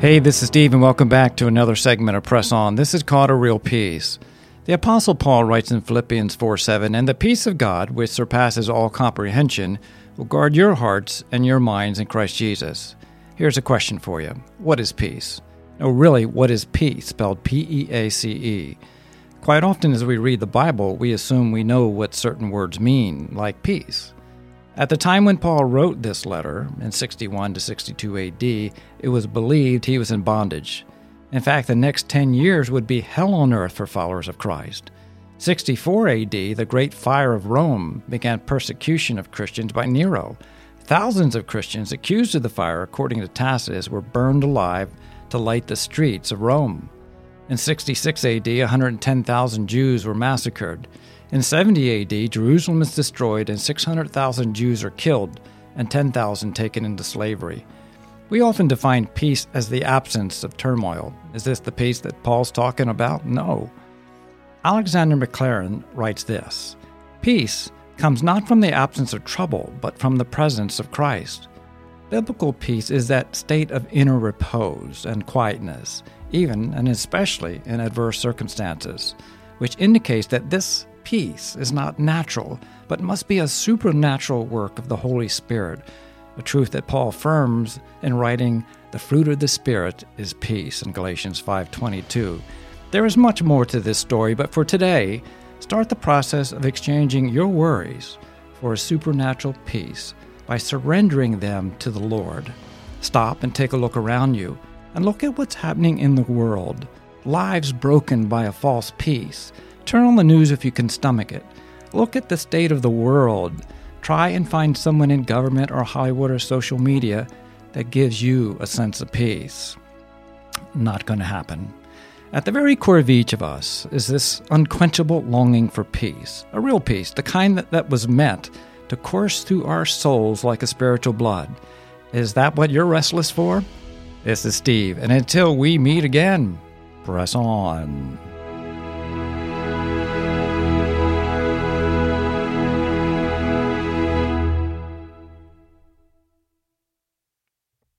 Hey, this is Steve, and welcome back to another segment of Press On. This is called A Real Peace. The Apostle Paul writes in Philippians 4 7, And the peace of God, which surpasses all comprehension, will guard your hearts and your minds in Christ Jesus. Here's a question for you What is peace? Oh, really, what is peace? Spelled P E A C E. Quite often, as we read the Bible, we assume we know what certain words mean, like peace. At the time when Paul wrote this letter, in 61 to 62 AD, it was believed he was in bondage. In fact, the next 10 years would be hell on earth for followers of Christ. 64 AD, the Great Fire of Rome began persecution of Christians by Nero. Thousands of Christians accused of the fire, according to Tacitus, were burned alive to light the streets of Rome. In 66 AD, 110,000 Jews were massacred. In 70 AD, Jerusalem is destroyed and 600,000 Jews are killed and 10,000 taken into slavery. We often define peace as the absence of turmoil. Is this the peace that Paul's talking about? No. Alexander Maclaren writes this Peace comes not from the absence of trouble, but from the presence of Christ. Biblical peace is that state of inner repose and quietness, even and especially in adverse circumstances, which indicates that this peace is not natural, but must be a supernatural work of the Holy Spirit, a truth that Paul affirms in writing, "The fruit of the Spirit is peace" in Galatians 5:22. There is much more to this story, but for today, start the process of exchanging your worries for a supernatural peace by surrendering them to the Lord. Stop and take a look around you and look at what's happening in the world. Lives broken by a false peace Turn on the news if you can stomach it. Look at the state of the world. Try and find someone in government or Hollywood or social media that gives you a sense of peace. Not going to happen. At the very core of each of us is this unquenchable longing for peace, a real peace, the kind that, that was meant to course through our souls like a spiritual blood. Is that what you're restless for? This is Steve, and until we meet again, press on.